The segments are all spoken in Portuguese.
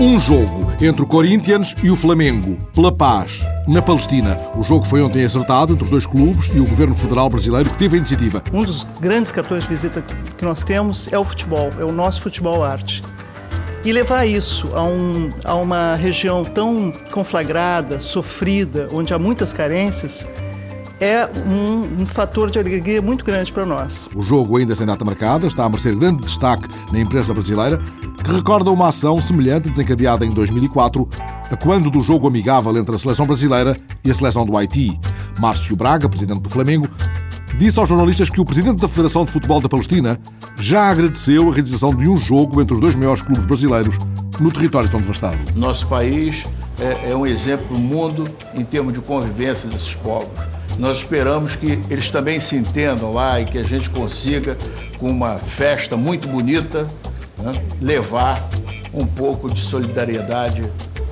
Um jogo entre o Corinthians e o Flamengo, pela paz, na Palestina. O jogo foi ontem acertado entre os dois clubes e o governo federal brasileiro que teve a iniciativa. Um dos grandes cartões de visita que nós temos é o futebol, é o nosso futebol arte. E levar isso a, um, a uma região tão conflagrada, sofrida, onde há muitas carências, é um, um, fator de alegria muito grande para nós. O jogo, ainda sem data marcada, está a merecer grande destaque na imprensa brasileira, recorda uma ação semelhante desencadeada em 2004, a quando do jogo amigável entre a seleção brasileira e a seleção do Haiti. Márcio Braga, presidente do Flamengo, disse aos jornalistas que o presidente da Federação de Futebol da Palestina já agradeceu a realização de um jogo entre os dois maiores clubes brasileiros no território tão devastado. Nosso país é, é um exemplo no mundo em termos de convivência desses povos. Nós esperamos que eles também se entendam lá e que a gente consiga, com uma festa muito bonita, né, levar um pouco de solidariedade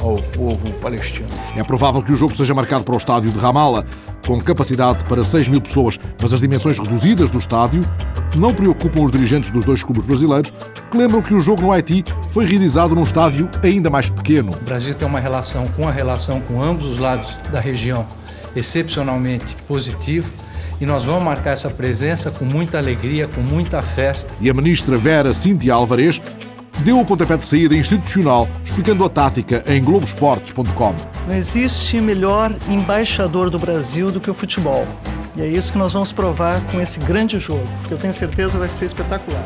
ao povo palestino. É provável que o jogo seja marcado para o estádio de Ramallah, com capacidade para 6 mil pessoas, mas as dimensões reduzidas do estádio não preocupam os dirigentes dos dois clubes brasileiros, que lembram que o jogo no Haiti foi realizado num estádio ainda mais pequeno. O Brasil tem uma relação com a relação com ambos os lados da região excepcionalmente positivo e nós vamos marcar essa presença com muita alegria, com muita festa. E a ministra Vera Cintia Alvarez deu o pontapé de saída institucional, explicando a tática em Globoesportes.com. Não existe melhor embaixador do Brasil do que o futebol. E é isso que nós vamos provar com esse grande jogo, que eu tenho certeza vai ser espetacular.